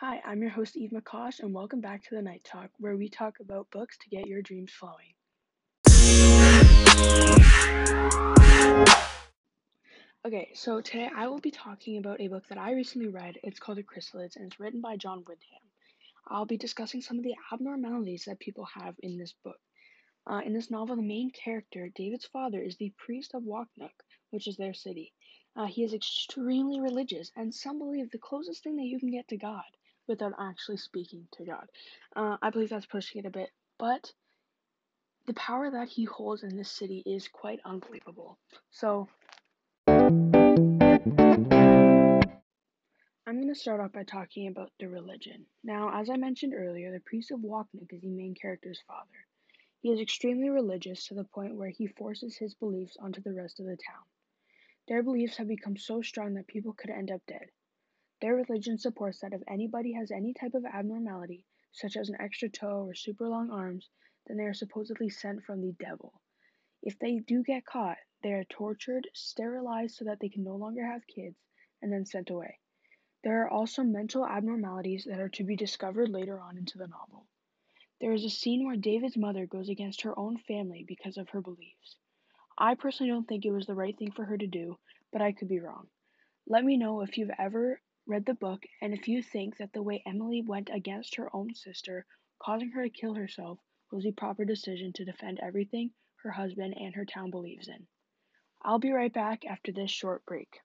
Hi, I'm your host Eve McCosh, and welcome back to the Night Talk, where we talk about books to get your dreams flowing. Okay, so today I will be talking about a book that I recently read. It's called The Chrysalids, and it's written by John Wyndham. I'll be discussing some of the abnormalities that people have in this book. Uh, in this novel, the main character, David's father, is the priest of Waknuk, which is their city. Uh, he is extremely religious, and some believe the closest thing that you can get to God without actually speaking to God. Uh, I believe that's pushing it a bit, but the power that he holds in this city is quite unbelievable. So, I'm going to start off by talking about the religion. Now, as I mentioned earlier, the priest of Waknuk is the main character's father. He is extremely religious to the point where he forces his beliefs onto the rest of the town. Their beliefs have become so strong that people could end up dead. Their religion supports that if anybody has any type of abnormality, such as an extra toe or super long arms, then they are supposedly sent from the devil. If they do get caught, they are tortured, sterilized so that they can no longer have kids, and then sent away. There are also mental abnormalities that are to be discovered later on into the novel. There is a scene where David's mother goes against her own family because of her beliefs. I personally don't think it was the right thing for her to do, but I could be wrong. Let me know if you've ever read the book, and if you think that the way Emily went against her own sister, causing her to kill herself, was the proper decision to defend everything her husband and her town believes in. I'll be right back after this short break.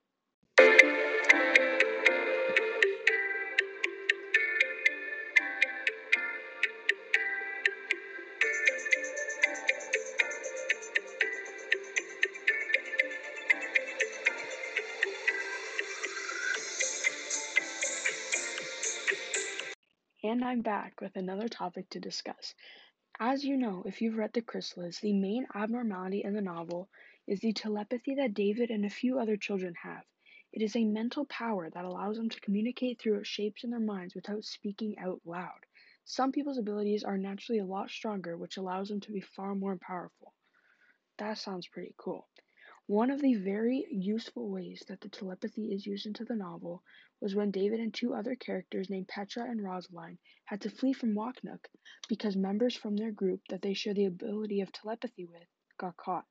And I'm back with another topic to discuss. As you know, if you've read The Chrysalids, the main abnormality in the novel is the telepathy that David and a few other children have. It is a mental power that allows them to communicate through shapes in their minds without speaking out loud. Some people's abilities are naturally a lot stronger, which allows them to be far more powerful. That sounds pretty cool. One of the very useful ways that the telepathy is used into the novel was when David and two other characters named Petra and Rosalind had to flee from Waknuk because members from their group that they share the ability of telepathy with got caught.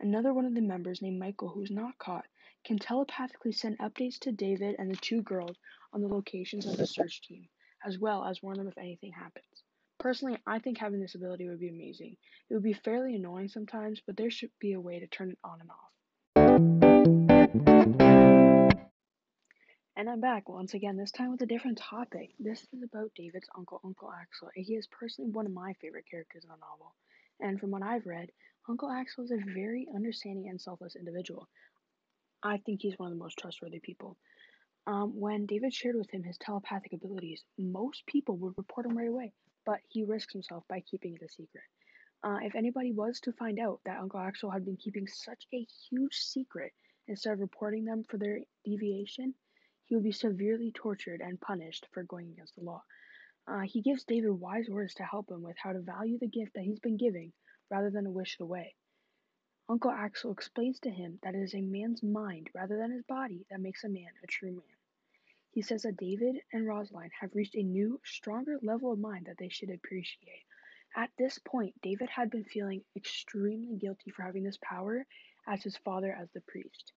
Another one of the members named Michael, who's not caught, can telepathically send updates to David and the two girls on the locations of the search team, as well as warn them if anything happens. Personally, I think having this ability would be amazing. It would be fairly annoying sometimes, but there should be a way to turn it on and off. And I'm back once again, this time with a different topic. This is about David's uncle, Uncle Axel. He is personally one of my favorite characters in the novel. And from what I've read, Uncle Axel is a very understanding and selfless individual. I think he's one of the most trustworthy people. Um, when David shared with him his telepathic abilities, most people would report him right away, but he risks himself by keeping it a secret. Uh, if anybody was to find out that Uncle Axel had been keeping such a huge secret instead of reporting them for their deviation, he would be severely tortured and punished for going against the law. Uh, he gives David wise words to help him with how to value the gift that he's been giving rather than to wish it away. Uncle Axel explains to him that it is a man's mind rather than his body that makes a man a true man. He says that David and Rosalind have reached a new, stronger level of mind that they should appreciate. At this point, David had been feeling extremely guilty for having this power as his father as the priest.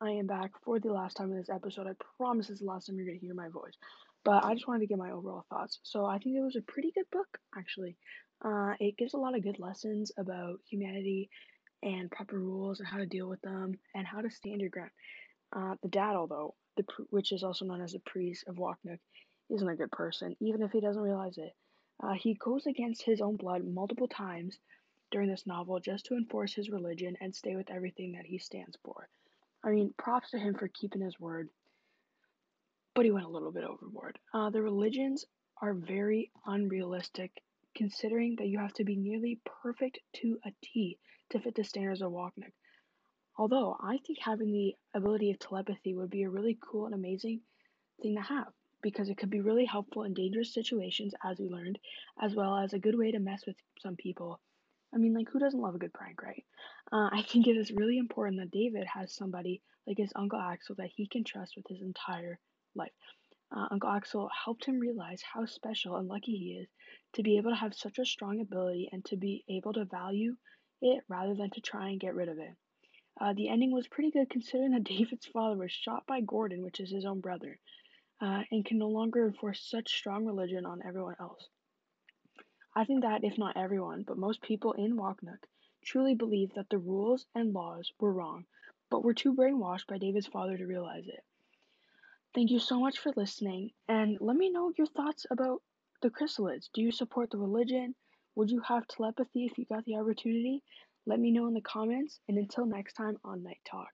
I am back for the last time in this episode. I promise this is the last time you're going to hear my voice. But I just wanted to get my overall thoughts. So I think it was a pretty good book, actually. Uh, it gives a lot of good lessons about humanity and proper rules and how to deal with them and how to stand your ground. Uh, the dad, although, the which is also known as the priest of Waknuk, isn't a good person, even if he doesn't realize it. Uh, he goes against his own blood multiple times during this novel just to enforce his religion and stay with everything that he stands for. I mean, props to him for keeping his word, but he went a little bit overboard. Uh, the religions are very unrealistic, considering that you have to be nearly perfect to a T to fit the standards of Waknuk. Although I think having the ability of telepathy would be a really cool and amazing thing to have because it could be really helpful in dangerous situations, as we learned, as well as a good way to mess with some people I mean, like, who doesn't love a good prank, right? Uh, I think it is really important that David has somebody like his Uncle Axel, that he can trust with his entire life. Uh, Uncle Axel helped him realize how special and lucky he is to be able to have such a strong ability and to be able to value it rather than to try and get rid of it. Uh, the ending was pretty good considering that David's father was shot by Gordon, which is his own brother, uh, and can no longer enforce such strong religion on everyone else. I think that if not everyone, but most people in Waknuk truly believe that the rules and laws were wrong, but were too brainwashed by David's father to realize it. Thank you so much for listening, and let me know your thoughts about the chrysalids. Do you support the religion? Would you have telepathy if you got the opportunity? Let me know in the comments, and until next time on Night Talk.